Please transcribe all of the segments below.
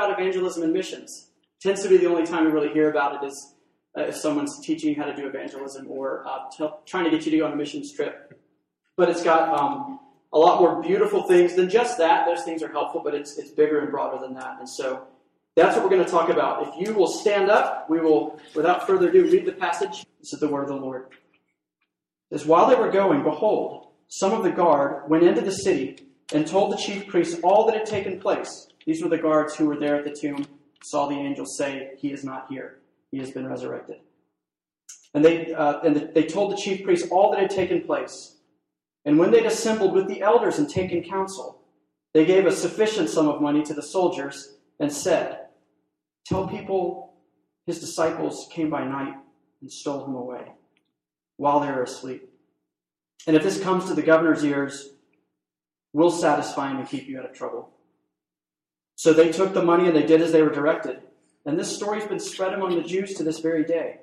about evangelism and missions. Tends to be the only time we really hear about it is uh, if someone's teaching how to do evangelism or uh, t- trying to get you to go on a missions trip. But it's got um, a lot more beautiful things than just that. Those things are helpful, but it's, it's bigger and broader than that. And so that's what we're going to talk about. If you will stand up, we will, without further ado, read the passage. This is the word of the Lord. It says, While they were going, behold, some of the guard went into the city and told the chief priests all that had taken place. These were the guards who were there at the tomb, saw the angel say, He is not here, he has been resurrected. And they, uh, and they told the chief priests all that had taken place. And when they'd assembled with the elders and taken counsel, they gave a sufficient sum of money to the soldiers and said, Tell people his disciples came by night and stole him away while they were asleep. And if this comes to the governor's ears, we'll satisfy him and keep you out of trouble. So they took the money and they did as they were directed. And this story's been spread among the Jews to this very day.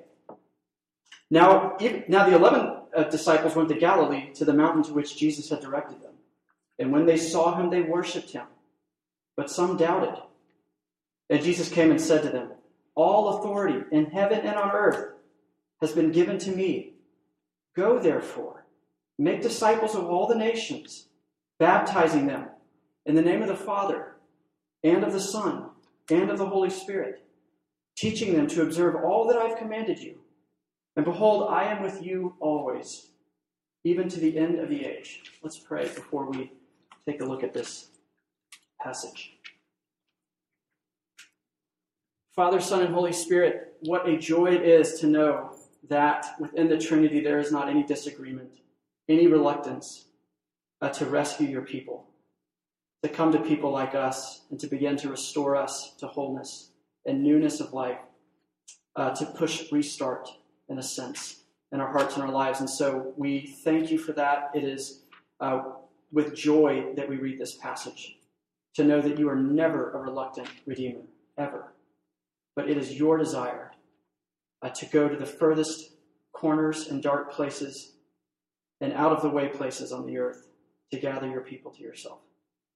Now, now the eleven uh, disciples went to Galilee, to the mountain to which Jesus had directed them. And when they saw him, they worshipped him. But some doubted. And Jesus came and said to them, All authority in heaven and on earth has been given to me. Go, therefore, make disciples of all the nations, baptizing them in the name of the Father, and of the Son, and of the Holy Spirit, teaching them to observe all that I've commanded you. And behold, I am with you always, even to the end of the age. Let's pray before we take a look at this passage. Father, Son, and Holy Spirit, what a joy it is to know that within the Trinity there is not any disagreement, any reluctance uh, to rescue your people, to come to people like us and to begin to restore us to wholeness and newness of life, uh, to push restart in a sense in our hearts and our lives. And so we thank you for that. It is uh, with joy that we read this passage to know that you are never a reluctant Redeemer, ever but it is your desire uh, to go to the furthest corners and dark places and out of the way places on the earth to gather your people to yourself.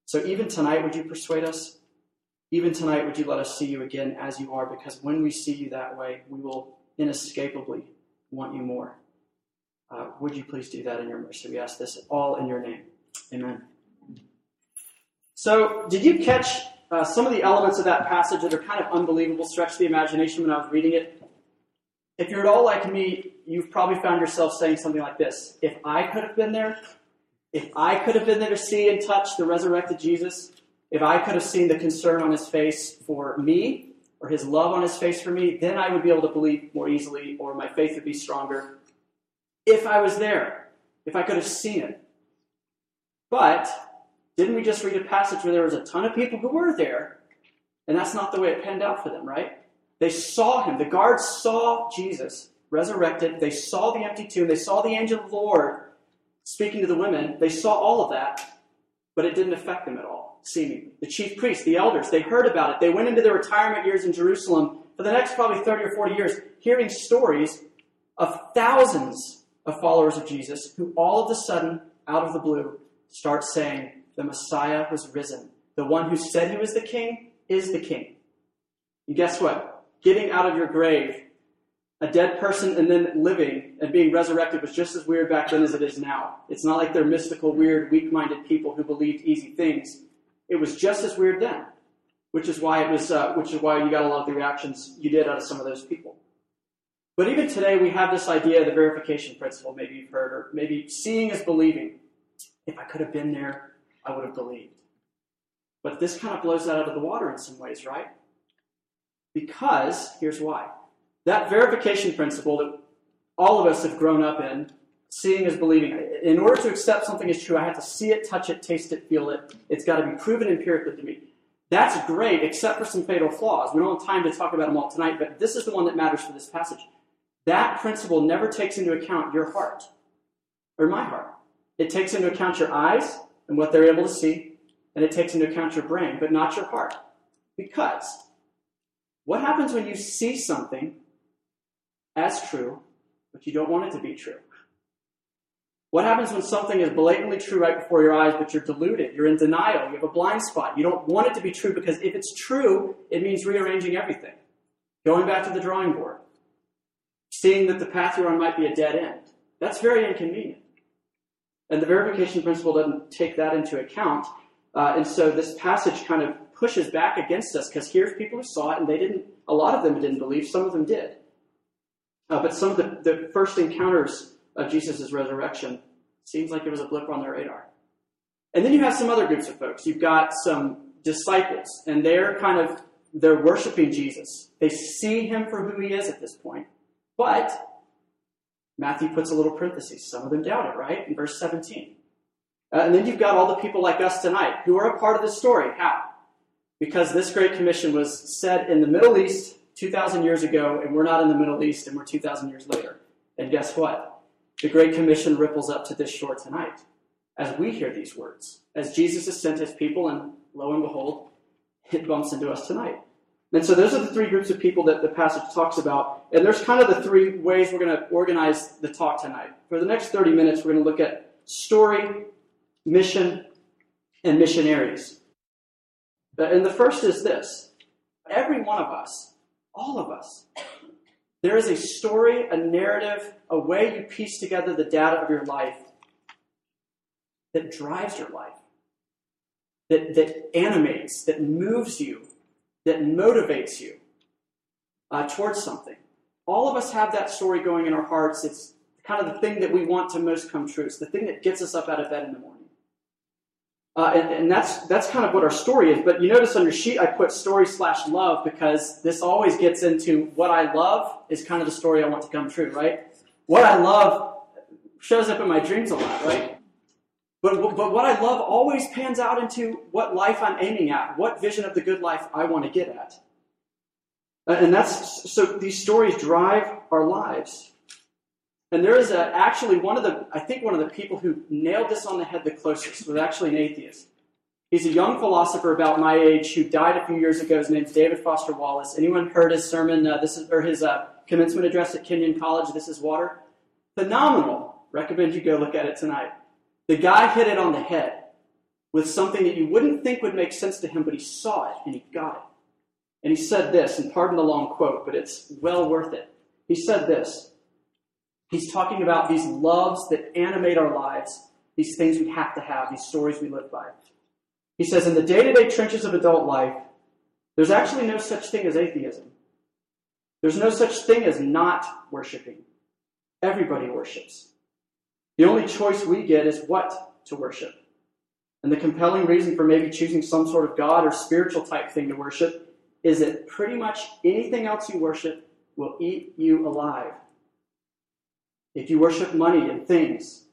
So even tonight, would you persuade us? Even tonight, would you let us see you again as you are? Because when we see you that way, we will inescapably want you more. Uh, would you please do that in your mercy? We ask this all in your name. Amen. So, did you catch uh, some of the elements of that passage that are kind of unbelievable, stretch the imagination when I was reading it. If you're at all like me, you've probably found yourself saying something like this If I could have been there, if I could have been there to see and touch the resurrected Jesus, if I could have seen the concern on his face for me, or his love on his face for me, then I would be able to believe more easily, or my faith would be stronger. If I was there, if I could have seen it. But didn't we just read a passage where there was a ton of people who were there, and that's not the way it panned out for them, right? They saw him. The guards saw Jesus resurrected. They saw the empty tomb. They saw the angel of the Lord speaking to the women. They saw all of that, but it didn't affect them at all, seemingly. The chief priests, the elders, they heard about it. They went into their retirement years in Jerusalem for the next probably 30 or 40 years, hearing stories of thousands of followers of Jesus who all of a sudden, out of the blue, start saying, the Messiah was risen. The one who said he was the king is the king. And guess what? Getting out of your grave, a dead person and then living and being resurrected was just as weird back then as it is now. It's not like they're mystical, weird, weak minded people who believed easy things. It was just as weird then, which is why it was, uh, which is why you got a lot of the reactions you did out of some of those people. But even today, we have this idea of the verification principle, maybe you've heard, or maybe seeing is believing. If I could have been there, I would have believed. But this kind of blows that out of the water in some ways, right? Because, here's why. That verification principle that all of us have grown up in, seeing is believing. In order to accept something as true, I have to see it, touch it, taste it, feel it. It's got to be proven empirically to me. That's great, except for some fatal flaws. We don't have time to talk about them all tonight, but this is the one that matters for this passage. That principle never takes into account your heart, or my heart. It takes into account your eyes, and what they're able to see, and it takes into account your brain, but not your heart. Because what happens when you see something as true, but you don't want it to be true? What happens when something is blatantly true right before your eyes, but you're deluded? You're in denial. You have a blind spot. You don't want it to be true because if it's true, it means rearranging everything. Going back to the drawing board. Seeing that the path you're on might be a dead end. That's very inconvenient. And the verification principle doesn't take that into account. Uh, and so this passage kind of pushes back against us because here's people who saw it and they didn't, a lot of them didn't believe, some of them did. Uh, but some of the, the first encounters of Jesus' resurrection seems like it was a blip on their radar. And then you have some other groups of folks. You've got some disciples, and they're kind of they're worshiping Jesus. They see him for who he is at this point. But Matthew puts a little parenthesis. Some of them doubt it, right? In verse 17. Uh, and then you've got all the people like us tonight who are a part of this story. How? Because this Great Commission was said in the Middle East 2,000 years ago, and we're not in the Middle East, and we're 2,000 years later. And guess what? The Great Commission ripples up to this shore tonight as we hear these words. As Jesus has sent his people, and lo and behold, it bumps into us tonight. And so those are the three groups of people that the passage talks about. And there's kind of the three ways we're going to organize the talk tonight. For the next 30 minutes, we're going to look at story, mission, and missionaries. And the first is this every one of us, all of us, there is a story, a narrative, a way you piece together the data of your life that drives your life, that, that animates, that moves you, that motivates you uh, towards something. All of us have that story going in our hearts. It's kind of the thing that we want to most come true. It's the thing that gets us up out of bed in the morning. Uh, and, and, that's that's kind of what our story is. But you notice on your sheet I put story slash love because this always gets into what I love is kind of the story I want to come true, right? What I love shows up in my dreams a lot, right? But, but what I love always pans out into what life I'm aiming at, what vision of the good life I want to get at. Uh, and that's so these stories drive our lives. And there is a, actually one of the, I think one of the people who nailed this on the head the closest was actually an atheist. He's a young philosopher about my age who died a few years ago. His name's David Foster Wallace. Anyone heard his sermon? Uh, this is or his uh, commencement address at Kenyon College. This is water. Phenomenal. Recommend you go look at it tonight. The guy hit it on the head with something that you wouldn't think would make sense to him, but he saw it and he got it. And he said this, and pardon the long quote, but it's well worth it. He said this. He's talking about these loves that animate our lives, these things we have to have, these stories we live by. He says, in the day to day trenches of adult life, there's actually no such thing as atheism. There's no such thing as not worshiping. Everybody worships. The only choice we get is what to worship. And the compelling reason for maybe choosing some sort of God or spiritual type thing to worship is that pretty much anything else you worship will eat you alive. If you worship money and things,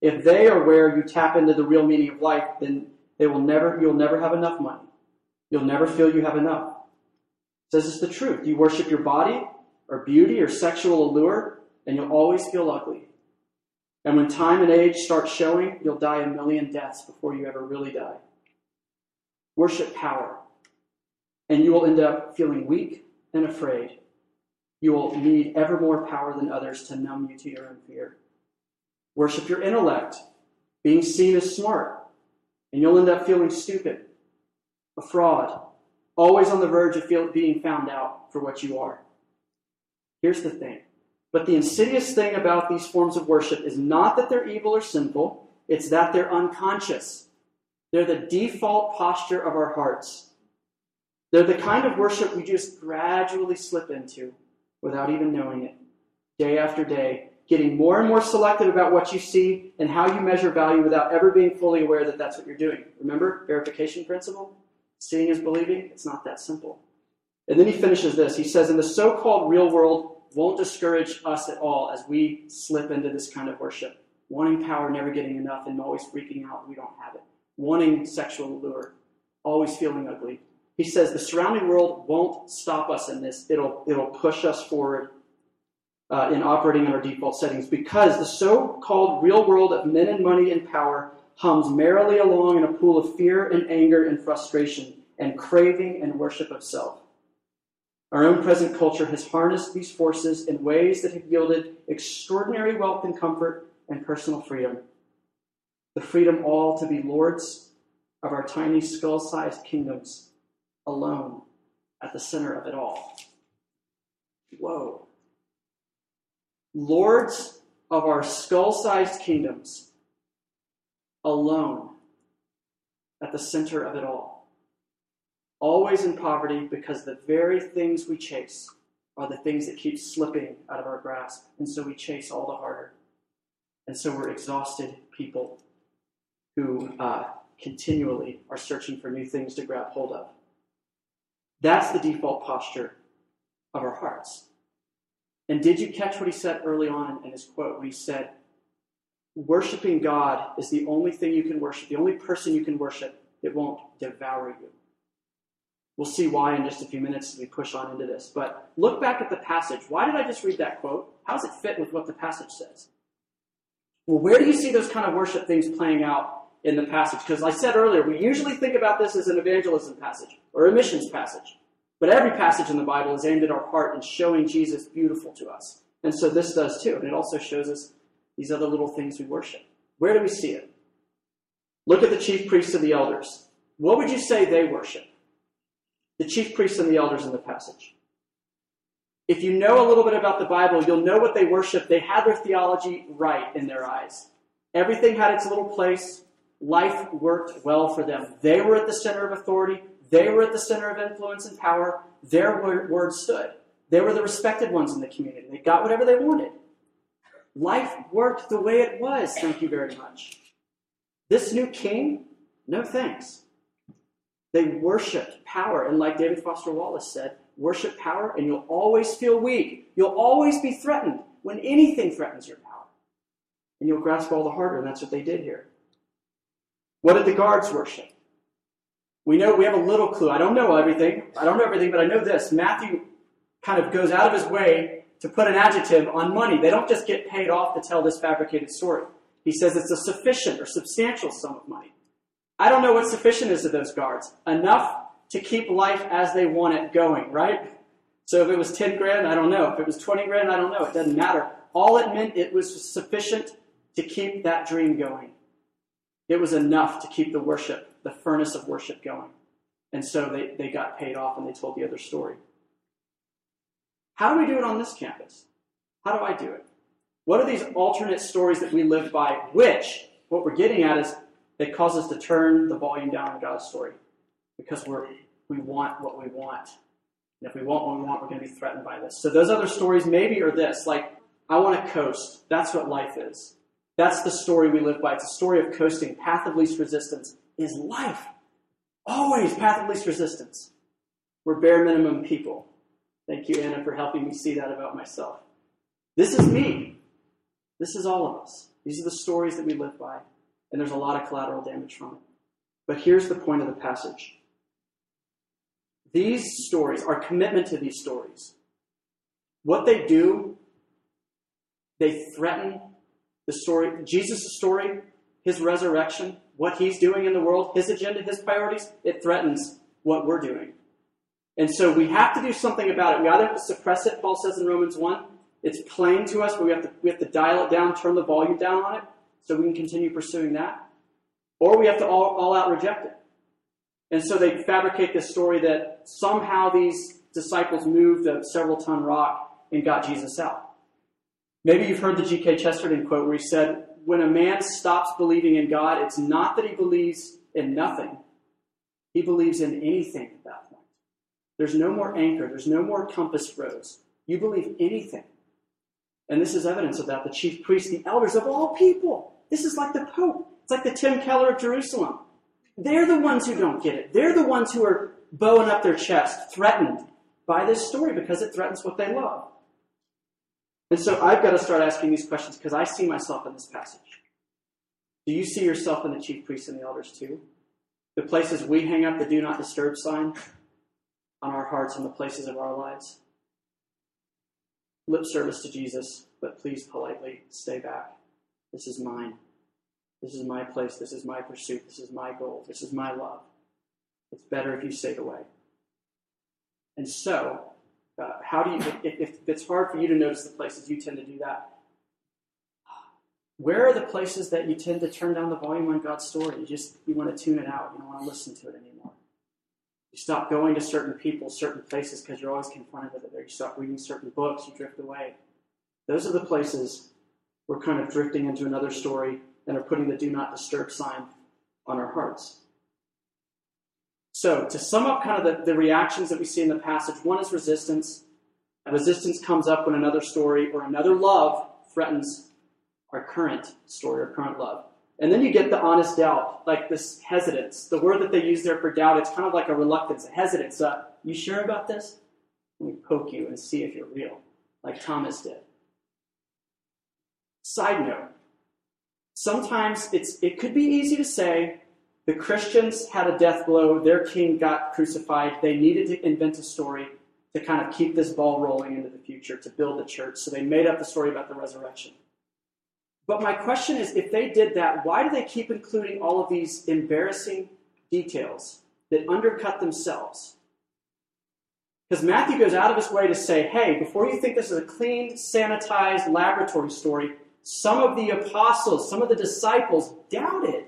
if they are where you tap into the real meaning of life, then they will never, you'll never have enough money. You'll never feel you have enough. It says it's the truth. You worship your body or beauty or sexual allure, and you'll always feel ugly. And when time and age start showing, you'll die a million deaths before you ever really die. Worship power, and you will end up feeling weak and afraid. You will need ever more power than others to numb you to your own fear. Worship your intellect, being seen as smart, and you'll end up feeling stupid, a fraud, always on the verge of being found out for what you are. Here's the thing but the insidious thing about these forms of worship is not that they're evil or sinful, it's that they're unconscious. They're the default posture of our hearts. They're the kind of worship we just gradually slip into without even knowing it, day after day, getting more and more selective about what you see and how you measure value without ever being fully aware that that's what you're doing. Remember, verification principle? Seeing is believing? It's not that simple. And then he finishes this. He says, In the so called real world, won't discourage us at all as we slip into this kind of worship. Wanting power, never getting enough, and always freaking out we don't have it. Wanting sexual allure, always feeling ugly. He says the surrounding world won't stop us in this. It'll, it'll push us forward uh, in operating in our default settings because the so called real world of men and money and power hums merrily along in a pool of fear and anger and frustration and craving and worship of self. Our own present culture has harnessed these forces in ways that have yielded extraordinary wealth and comfort and personal freedom. The freedom all to be lords of our tiny skull sized kingdoms alone at the center of it all. Whoa. Lords of our skull sized kingdoms alone at the center of it all. Always in poverty because the very things we chase are the things that keep slipping out of our grasp. And so we chase all the harder. And so we're exhausted people who uh, continually are searching for new things to grab hold of. That's the default posture of our hearts. And did you catch what he said early on in his quote when he said, Worshiping God is the only thing you can worship, the only person you can worship that won't devour you. We'll see why in just a few minutes as we push on into this. But look back at the passage. Why did I just read that quote? How does it fit with what the passage says? Well, where do you see those kind of worship things playing out in the passage? Because I said earlier, we usually think about this as an evangelism passage or a missions passage. But every passage in the Bible is aimed at our heart and showing Jesus beautiful to us. And so this does too. And it also shows us these other little things we worship. Where do we see it? Look at the chief priests and the elders. What would you say they worship? The chief priests and the elders in the passage. If you know a little bit about the Bible, you'll know what they worship. They had their theology right in their eyes. Everything had its little place. Life worked well for them. They were at the center of authority. They were at the center of influence and power. Their word stood. They were the respected ones in the community. They got whatever they wanted. Life worked the way it was, thank you very much. This new king, no thanks. They worshiped power. And like David Foster Wallace said, worship power and you'll always feel weak. You'll always be threatened when anything threatens your power. And you'll grasp all the harder, and that's what they did here. What did the guards worship? We know we have a little clue. I don't know everything. I don't know everything, but I know this. Matthew kind of goes out of his way to put an adjective on money. They don't just get paid off to tell this fabricated story. He says it's a sufficient or substantial sum of money. I don't know what sufficient is to those guards. Enough to keep life as they want it going, right? So if it was 10 grand, I don't know. If it was 20 grand, I don't know. It doesn't matter. All it meant, it was sufficient to keep that dream going. It was enough to keep the worship, the furnace of worship going. And so they, they got paid off and they told the other story. How do we do it on this campus? How do I do it? What are these alternate stories that we live by, which, what we're getting at is, they cause us to turn the volume down on God's story because we're, we want what we want. And if we want what we want, we're going to be threatened by this. So those other stories maybe are this, like, I want to coast. That's what life is. That's the story we live by. It's a story of coasting. Path of least resistance is life. Always path of least resistance. We're bare minimum people. Thank you, Anna, for helping me see that about myself. This is me. This is all of us. These are the stories that we live by, and there's a lot of collateral damage from it. But here's the point of the passage these stories, our commitment to these stories, what they do, they threaten the story, Jesus' story, his resurrection, what he's doing in the world, his agenda, his priorities, it threatens what we're doing. And so we have to do something about it. We either have to suppress it, Paul says in Romans 1. It's plain to us, but we have to, we have to dial it down, turn the volume down on it, so we can continue pursuing that. Or we have to all, all out reject it. And so they fabricate this story that somehow these disciples moved a several ton rock and got Jesus out. Maybe you've heard the G.K. Chesterton quote where he said, When a man stops believing in God, it's not that he believes in nothing, he believes in anything at that point. There's no more anchor, there's no more compass rose. You believe anything. And this is evidence of that. The chief priests, the elders of all people. This is like the Pope. It's like the Tim Keller of Jerusalem. They're the ones who don't get it. They're the ones who are bowing up their chest, threatened by this story because it threatens what they love. And so I've got to start asking these questions because I see myself in this passage. Do you see yourself in the chief priests and the elders too? The places we hang up the do not disturb sign on our hearts and the places of our lives? Lip service to Jesus, but please politely stay back. This is mine. This is my place. This is my pursuit. This is my goal. This is my love. It's better if you stay away. And so, uh, how do you, if, if it's hard for you to notice the places you tend to do that, where are the places that you tend to turn down the volume on God's story? You just you want to tune it out. You don't want to listen to it anymore. You stop going to certain people, certain places because you're always confronted with it. There, you stop reading certain books, you drift away. Those are the places we're kind of drifting into another story and are putting the do not disturb sign on our hearts. So, to sum up kind of the, the reactions that we see in the passage, one is resistance. And resistance comes up when another story or another love threatens our current story or current love. And then you get the honest doubt, like this hesitance. The word that they use there for doubt, it's kind of like a reluctance, a hesitance. Uh, you sure about this? Let me poke you and see if you're real, like Thomas did. Side note sometimes it's, it could be easy to say the Christians had a death blow, their king got crucified, they needed to invent a story to kind of keep this ball rolling into the future, to build the church. So they made up the story about the resurrection. But my question is if they did that, why do they keep including all of these embarrassing details that undercut themselves? Because Matthew goes out of his way to say, hey, before you think this is a clean, sanitized laboratory story, some of the apostles, some of the disciples doubted.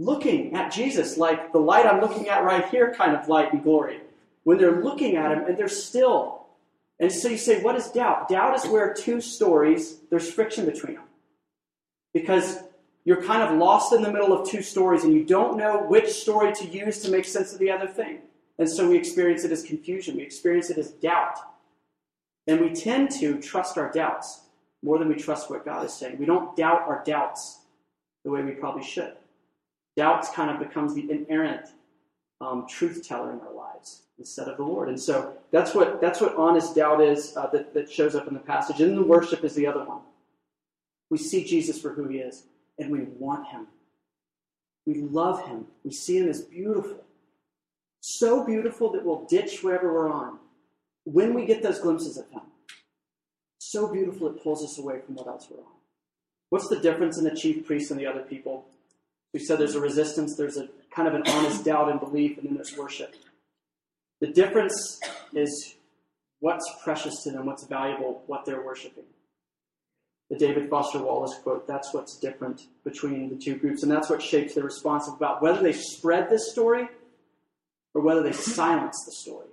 Looking at Jesus like the light I'm looking at right here kind of light and glory. When they're looking at him and they're still and so you say, what is doubt? Doubt is where two stories, there's friction between them. Because you're kind of lost in the middle of two stories and you don't know which story to use to make sense of the other thing. And so we experience it as confusion, we experience it as doubt. And we tend to trust our doubts more than we trust what God is saying. We don't doubt our doubts the way we probably should. Doubts kind of becomes the inerrant um, truth teller in our lives instead of the Lord. And so that's what that's what honest doubt is uh, that, that shows up in the passage. And then the worship is the other one. We see Jesus for who he is, and we want him. We love him. We see him as beautiful. So beautiful that we'll ditch wherever we're on when we get those glimpses of him. So beautiful it pulls us away from what else we're on. What's the difference in the chief priests and the other people? We said there's a resistance, there's a kind of an honest doubt and belief, and then there's worship. The difference is what's precious to them, what's valuable, what they're worshiping. The David Foster Wallace quote, that's what's different between the two groups, and that's what shapes their response about whether they spread this story or whether they silence the story.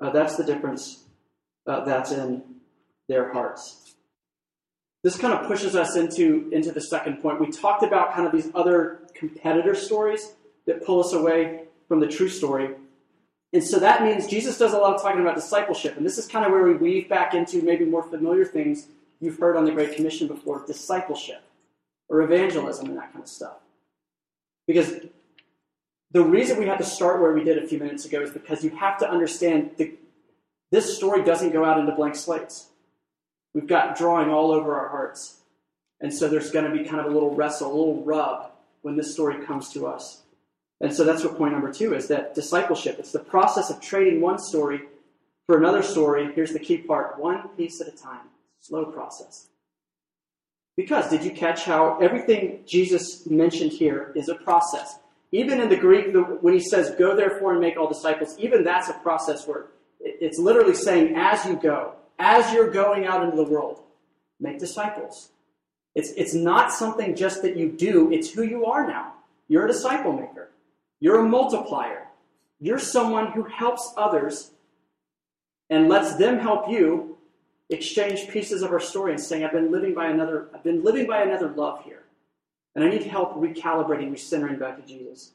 Uh, that's the difference uh, that's in their hearts. This kind of pushes us into, into the second point. We talked about kind of these other competitor stories that pull us away from the true story. And so that means Jesus does a lot of talking about discipleship. And this is kind of where we weave back into maybe more familiar things you've heard on the Great Commission before discipleship or evangelism and that kind of stuff. Because the reason we have to start where we did a few minutes ago is because you have to understand the, this story doesn't go out into blank slates. We've got drawing all over our hearts. And so there's going to be kind of a little wrestle, a little rub when this story comes to us. And so that's what point number two is that discipleship. It's the process of trading one story for another story. Here's the key part one piece at a time. Slow process. Because did you catch how everything Jesus mentioned here is a process? Even in the Greek, when he says, go therefore and make all disciples, even that's a process word. It's literally saying, as you go, as you're going out into the world, make disciples. It's, it's not something just that you do, it's who you are now. You're a disciple maker. You're a multiplier. You're someone who helps others and lets them help you exchange pieces of our story and saying, I've been living by another, I've been living by another love here. And I need help recalibrating, recentering back to Jesus.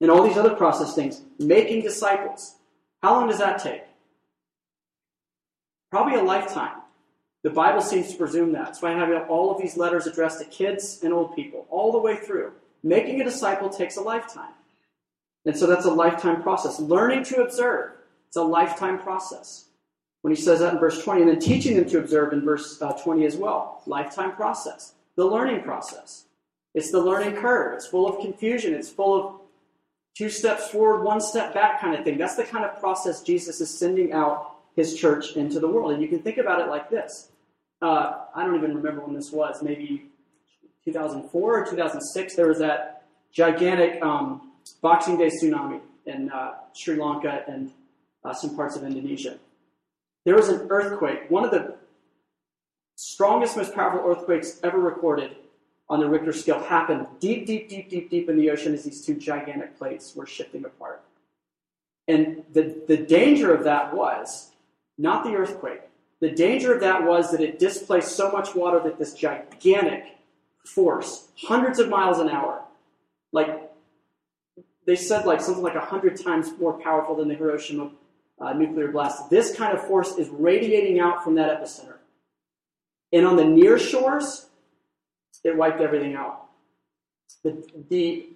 And all these other process things, making disciples. How long does that take? Probably a lifetime. The Bible seems to presume that. So I have all of these letters addressed to kids and old people, all the way through. Making a disciple takes a lifetime. And so that's a lifetime process. Learning to observe, it's a lifetime process. When he says that in verse 20, and then teaching them to observe in verse uh, 20 as well. Lifetime process. The learning process. It's the learning curve. It's full of confusion. It's full of two steps forward, one step back kind of thing. That's the kind of process Jesus is sending out his church into the world. And you can think about it like this. Uh, I don't even remember when this was, maybe 2004 or 2006. There was that gigantic um, Boxing Day tsunami in uh, Sri Lanka and uh, some parts of Indonesia. There was an earthquake. One of the strongest, most powerful earthquakes ever recorded on the Richter scale happened deep, deep, deep, deep, deep in the ocean as these two gigantic plates were shifting apart. And the, the danger of that was not the earthquake. The danger of that was that it displaced so much water that this gigantic force, hundreds of miles an hour, like they said, like something like hundred times more powerful than the Hiroshima uh, nuclear blast. This kind of force is radiating out from that epicenter. And on the near shores, it wiped everything out. The, the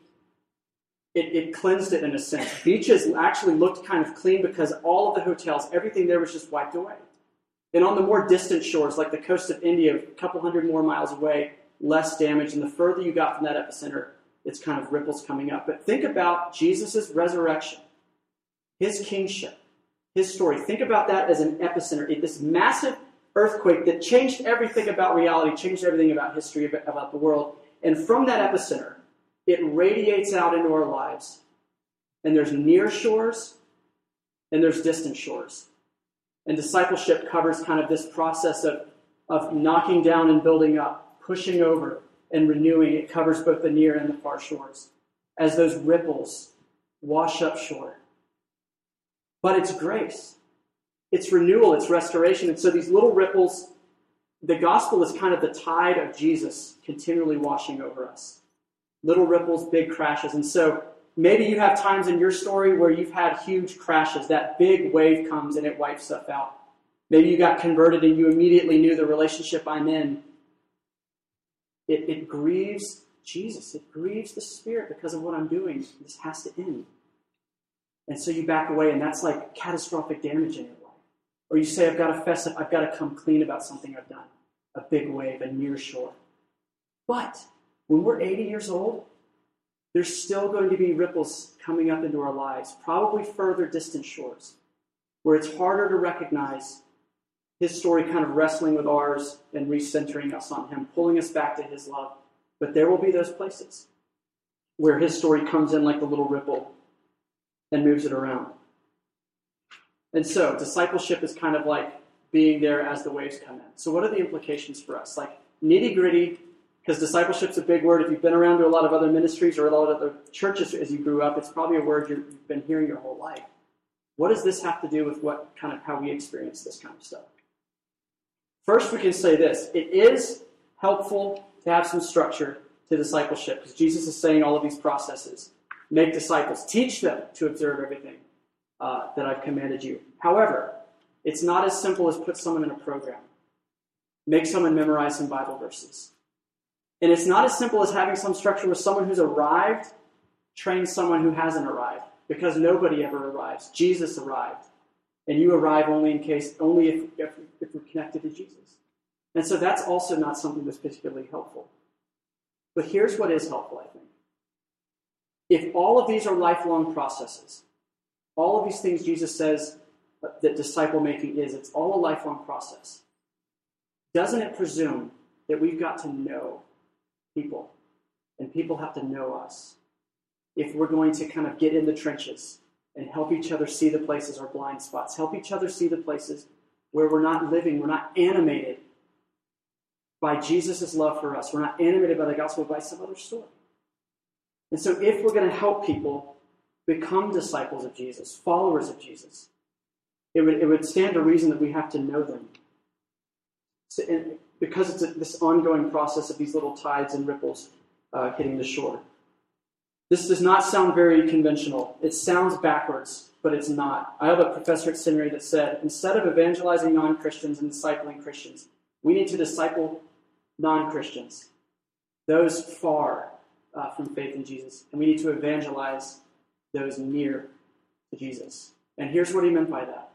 it, it cleansed it in a sense. Beaches actually looked kind of clean because all of the hotels, everything there was just wiped away. And on the more distant shores, like the coast of India, a couple hundred more miles away, less damage. And the further you got from that epicenter, it's kind of ripples coming up. But think about Jesus' resurrection, his kingship, his story. Think about that as an epicenter, this massive earthquake that changed everything about reality, changed everything about history, about the world. And from that epicenter, it radiates out into our lives. And there's near shores and there's distant shores. And discipleship covers kind of this process of, of knocking down and building up, pushing over and renewing. It covers both the near and the far shores as those ripples wash up shore. But it's grace it's renewal, it's restoration. And so these little ripples, the gospel is kind of the tide of Jesus continually washing over us. Little ripples, big crashes. And so maybe you have times in your story where you've had huge crashes. That big wave comes and it wipes stuff out. Maybe you got converted and you immediately knew the relationship I'm in. It, it grieves Jesus. It grieves the Spirit because of what I'm doing. This has to end. And so you back away, and that's like catastrophic damage in your life. Or you say, I've got to fess up, I've got to come clean about something I've done. A big wave, a near shore. But when we're 80 years old, there's still going to be ripples coming up into our lives, probably further distant shores, where it's harder to recognize his story kind of wrestling with ours and recentering us on him, pulling us back to his love. But there will be those places where his story comes in like the little ripple and moves it around. And so discipleship is kind of like being there as the waves come in. So what are the implications for us? Like nitty gritty, because discipleship's a big word. If you've been around to a lot of other ministries or a lot of other churches as you grew up, it's probably a word you've been hearing your whole life. What does this have to do with what kind of how we experience this kind of stuff? First, we can say this: it is helpful to have some structure to discipleship, because Jesus is saying all of these processes. Make disciples, teach them to observe everything uh, that I've commanded you. However, it's not as simple as put someone in a program, make someone memorize some Bible verses. And it's not as simple as having some structure where someone who's arrived trains someone who hasn't arrived, because nobody ever arrives. Jesus arrived. And you arrive only in case, only if, if, if we're connected to Jesus. And so that's also not something that's particularly helpful. But here's what is helpful, I think. If all of these are lifelong processes, all of these things Jesus says that disciple making is, it's all a lifelong process. Doesn't it presume that we've got to know people and people have to know us if we're going to kind of get in the trenches and help each other see the places our blind spots, help each other see the places where we're not living, we're not animated by Jesus' love for us, we're not animated by the gospel, by some other story. And so, if we're going to help people become disciples of Jesus, followers of Jesus. It would, it would stand to reason that we have to know them. So, because it's a, this ongoing process of these little tides and ripples uh, hitting the shore. This does not sound very conventional. It sounds backwards, but it's not. I have a professor at seminary that said instead of evangelizing non Christians and discipling Christians, we need to disciple non Christians, those far uh, from faith in Jesus. And we need to evangelize those near to Jesus. And here's what he meant by that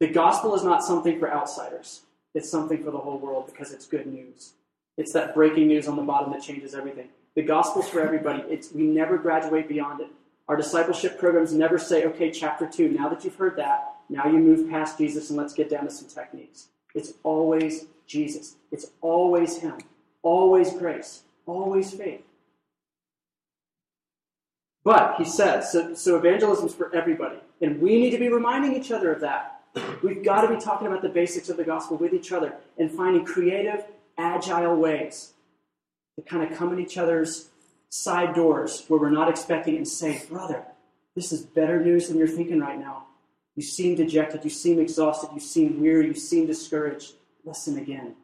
the gospel is not something for outsiders, it's something for the whole world because it's good news. It's that breaking news on the bottom that changes everything. The gospel's for everybody. It's, we never graduate beyond it. Our discipleship programs never say, okay, chapter two, now that you've heard that, now you move past Jesus and let's get down to some techniques. It's always Jesus. It's always Him. Always grace. Always faith. But he says, so, so evangelism is for everybody. And we need to be reminding each other of that. We've got to be talking about the basics of the gospel with each other and finding creative, agile ways to kind of come in each other's side doors where we're not expecting and say, Brother, this is better news than you're thinking right now. You seem dejected, you seem exhausted, you seem weary, you seem discouraged. Listen again.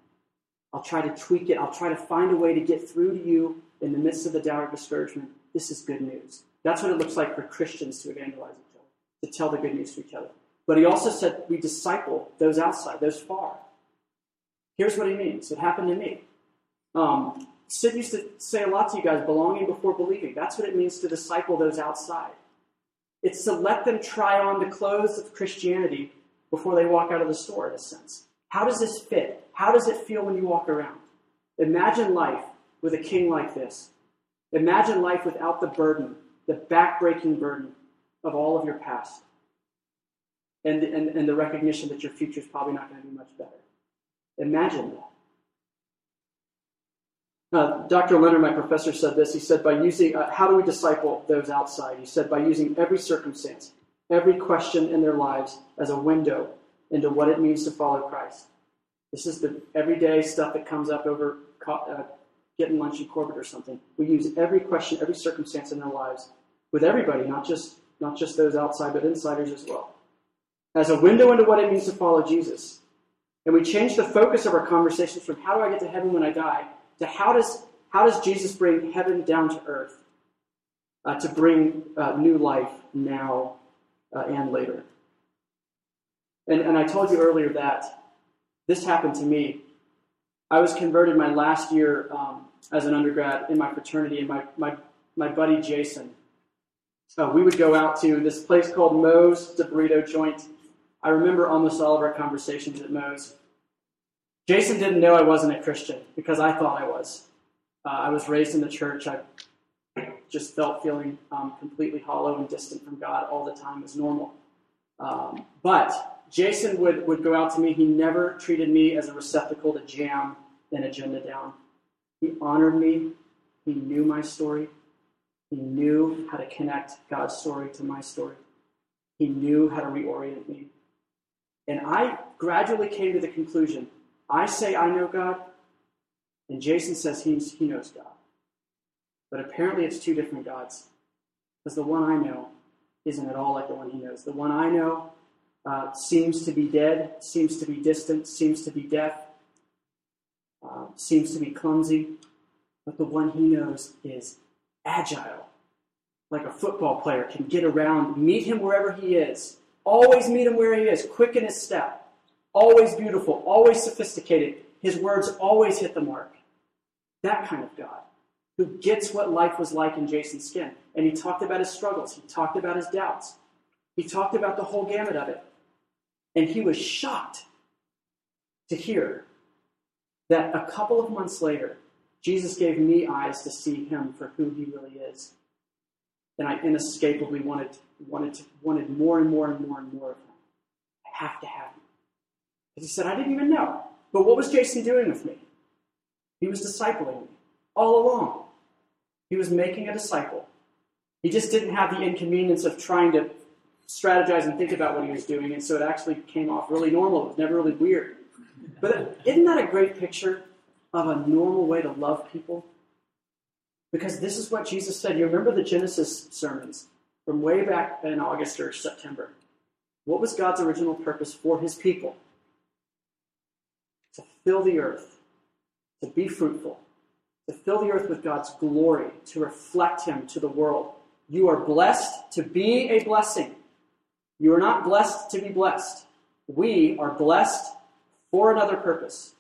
I'll try to tweak it. I'll try to find a way to get through to you in the midst of the doubt or discouragement. This is good news. That's what it looks like for Christians to evangelize each other, to tell the good news to each other. But he also said we disciple those outside, those far. Here's what he means. It happened to me. Um, Sid used to say a lot to you guys belonging before believing. That's what it means to disciple those outside. It's to let them try on the clothes of Christianity before they walk out of the store, in a sense. How does this fit? How does it feel when you walk around? Imagine life with a king like this. Imagine life without the burden, the backbreaking burden of all of your past and, and, and the recognition that your future is probably not going to be much better. Imagine that. Uh, Dr. Leonard, my professor, said this. He said, by using, uh, how do we disciple those outside? He said, by using every circumstance, every question in their lives as a window into what it means to follow Christ. This is the everyday stuff that comes up over uh, getting lunch in Corbett or something. We use every question, every circumstance in their lives with everybody, not just, not just those outside, but insiders as well as a window into what it means to follow Jesus. And we change the focus of our conversations from how do I get to heaven when I die to how does, how does Jesus bring heaven down to earth uh, to bring uh, new life now uh, and later. And, and I told you earlier that this happened to me. I was converted my last year um, as an undergrad in my fraternity, and my, my, my buddy Jason. Uh, we would go out to this place called Moe's, the burrito joint I remember almost all of our conversations at Moe's. Jason didn't know I wasn't a Christian because I thought I was. Uh, I was raised in the church. I just felt feeling um, completely hollow and distant from God all the time as normal. Um, but Jason would, would go out to me. He never treated me as a receptacle to jam an agenda down. He honored me. He knew my story. He knew how to connect God's story to my story. He knew how to reorient me. And I gradually came to the conclusion I say I know God, and Jason says he, he knows God. But apparently it's two different gods. Because the one I know isn't at all like the one he knows. The one I know uh, seems to be dead, seems to be distant, seems to be deaf, uh, seems to be clumsy. But the one he knows is agile, like a football player, can get around, meet him wherever he is, Always meet him where he is, quick in his step. Always beautiful, always sophisticated. His words always hit the mark. That kind of God who gets what life was like in Jason's skin. And he talked about his struggles, he talked about his doubts, he talked about the whole gamut of it. And he was shocked to hear that a couple of months later, Jesus gave me eyes to see him for who he really is. And I inescapably wanted wanted to, wanted more and more and more and more of him. I have to have him. Because he said, I didn't even know. But what was Jason doing with me? He was discipling me all along. He was making a disciple. He just didn't have the inconvenience of trying to strategize and think about what he was doing, and so it actually came off really normal. It was never really weird. But isn't that a great picture of a normal way to love people? Because this is what Jesus said. You remember the Genesis sermons from way back in August or September. What was God's original purpose for his people? To fill the earth, to be fruitful, to fill the earth with God's glory, to reflect him to the world. You are blessed to be a blessing. You are not blessed to be blessed. We are blessed for another purpose.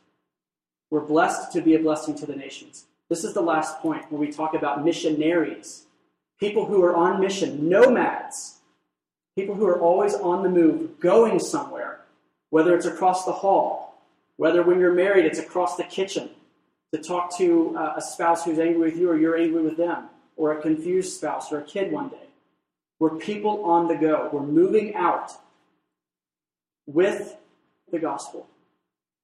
We're blessed to be a blessing to the nations. This is the last point where we talk about missionaries people who are on mission, nomads, people who are always on the move, going somewhere, whether it's across the hall, whether when you're married it's across the kitchen to talk to uh, a spouse who's angry with you or you're angry with them, or a confused spouse or a kid one day. We're people on the go. We're moving out with the gospel.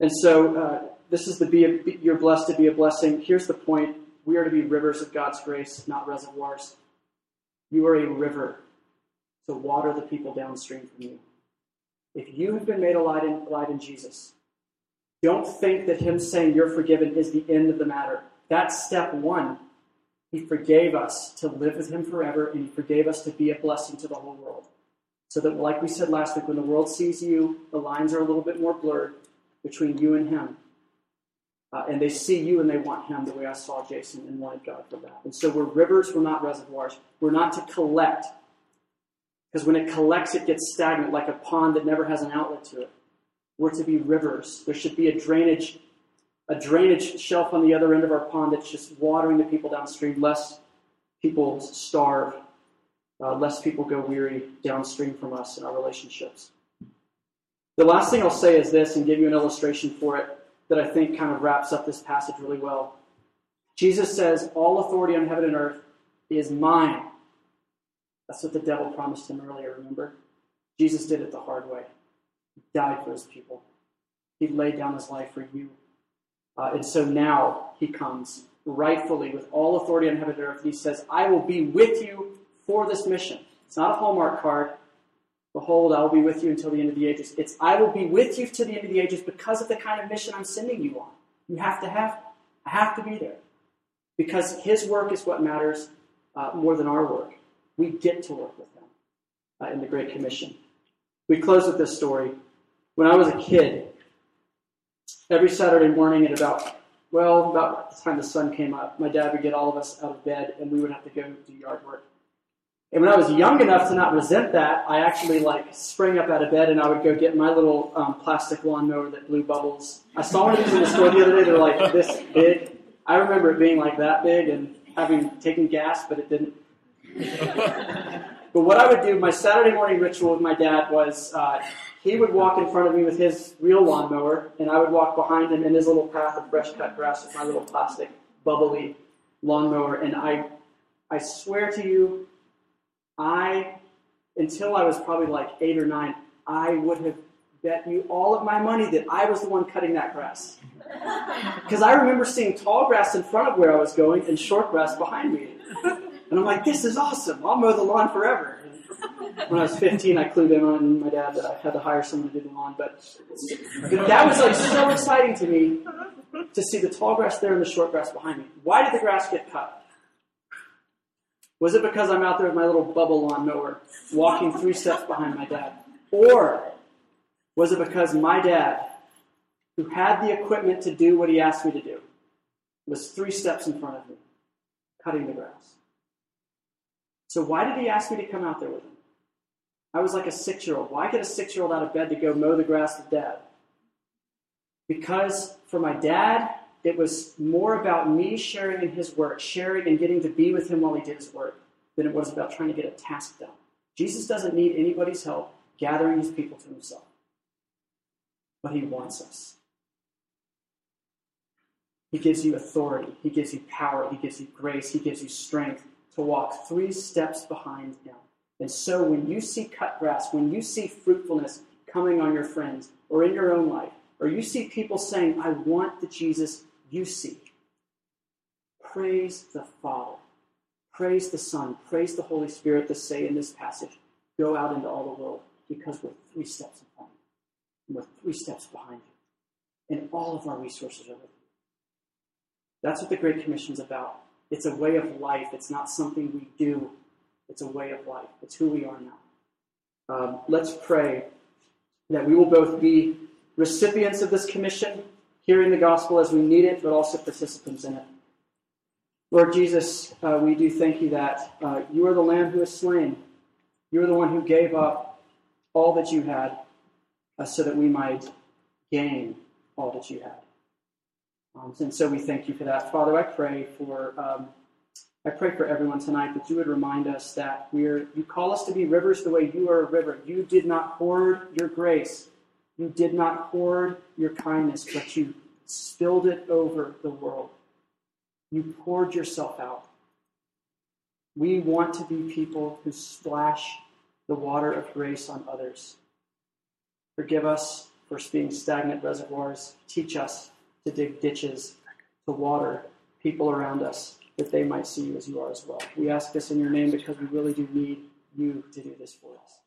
And so uh, this is the be a, you're blessed to be a blessing. Here's the point. We are to be rivers of God's grace, not reservoirs. You are a river to water the people downstream from you. If you have been made alive in, alive in Jesus, don't think that Him saying you're forgiven is the end of the matter. That's step one. He forgave us to live with Him forever, and He forgave us to be a blessing to the whole world. So that, like we said last week, when the world sees you, the lines are a little bit more blurred between you and Him. Uh, and they see you and they want Him the way I saw Jason and wanted God for that. And so we're rivers, we're not reservoirs. We're not to collect. Because when it collects, it gets stagnant, like a pond that never has an outlet to it. We're to be rivers. There should be a drainage, a drainage shelf on the other end of our pond that's just watering the people downstream, lest people starve, uh, lest people go weary downstream from us in our relationships. The last thing I'll say is this, and give you an illustration for it that I think kind of wraps up this passage really well. Jesus says, All authority on heaven and earth is mine. That's what the devil promised him earlier, remember? Jesus did it the hard way. He died for his people, he laid down his life for you. Uh, and so now he comes rightfully with all authority on heaven and earth, and he says, I will be with you for this mission. It's not a Hallmark card. Behold, I will be with you until the end of the ages. It's I will be with you to the end of the ages because of the kind of mission I'm sending you on. You have to have, I have to be there. Because his work is what matters uh, more than our work. We get to work with him uh, in the Great Commission. We close with this story. When I was a kid, every Saturday morning at about, well, about the time the sun came up, my dad would get all of us out of bed and we would have to go do yard work. And when I was young enough to not resent that, I actually like sprang up out of bed and I would go get my little um, plastic lawnmower that blew bubbles. I saw one of these in the store the other day. They're like this big. I remember it being like that big and having taken gas, but it didn't. but what I would do, my Saturday morning ritual with my dad was uh, he would walk in front of me with his real lawnmower, and I would walk behind him in his little path of fresh cut grass with my little plastic bubbly lawnmower. And I, I swear to you, I, until I was probably like eight or nine, I would have bet you all of my money that I was the one cutting that grass. Because I remember seeing tall grass in front of where I was going and short grass behind me. And I'm like, this is awesome. I'll mow the lawn forever. And when I was 15, I clued in on my dad that I had to hire someone to do the lawn. But, but that was like so exciting to me to see the tall grass there and the short grass behind me. Why did the grass get cut? Was it because I'm out there with my little bubble lawn mower, walking three steps behind my dad? Or was it because my dad, who had the equipment to do what he asked me to do, was three steps in front of me, cutting the grass? So why did he ask me to come out there with him? I was like a six year old. Why get a six year old out of bed to go mow the grass with dad? Because for my dad, it was more about me sharing in his work, sharing and getting to be with him while he did his work, than it was about trying to get a task done. Jesus doesn't need anybody's help gathering his people to himself, but he wants us. He gives you authority, he gives you power, he gives you grace, he gives you strength to walk three steps behind him. And so when you see cut grass, when you see fruitfulness coming on your friends or in your own life, or you see people saying, I want the Jesus you seek. Praise the Father. Praise the Son. Praise the Holy Spirit to say in this passage, go out into all the world because we're three steps in front and we're three steps behind you. And all of our resources are with you. That's what the Great Commission is about. It's a way of life. It's not something we do. It's a way of life. It's who we are now. Um, let's pray that we will both be recipients of this commission hearing the gospel as we need it, but also participants in it. Lord Jesus, uh, we do thank you that uh, you are the Lamb who is slain. You are the one who gave up all that you had uh, so that we might gain all that you had. Um, and so we thank you for that. Father, I pray for um, I pray for everyone tonight that you would remind us that we're you call us to be rivers the way you are a river. You did not hoard your grace. You did not hoard your kindness, but you spilled it over the world. You poured yourself out. We want to be people who splash the water of grace on others. Forgive us for being stagnant reservoirs. Teach us to dig ditches to water people around us that they might see you as you are as well. We ask this in your name because we really do need you to do this for us.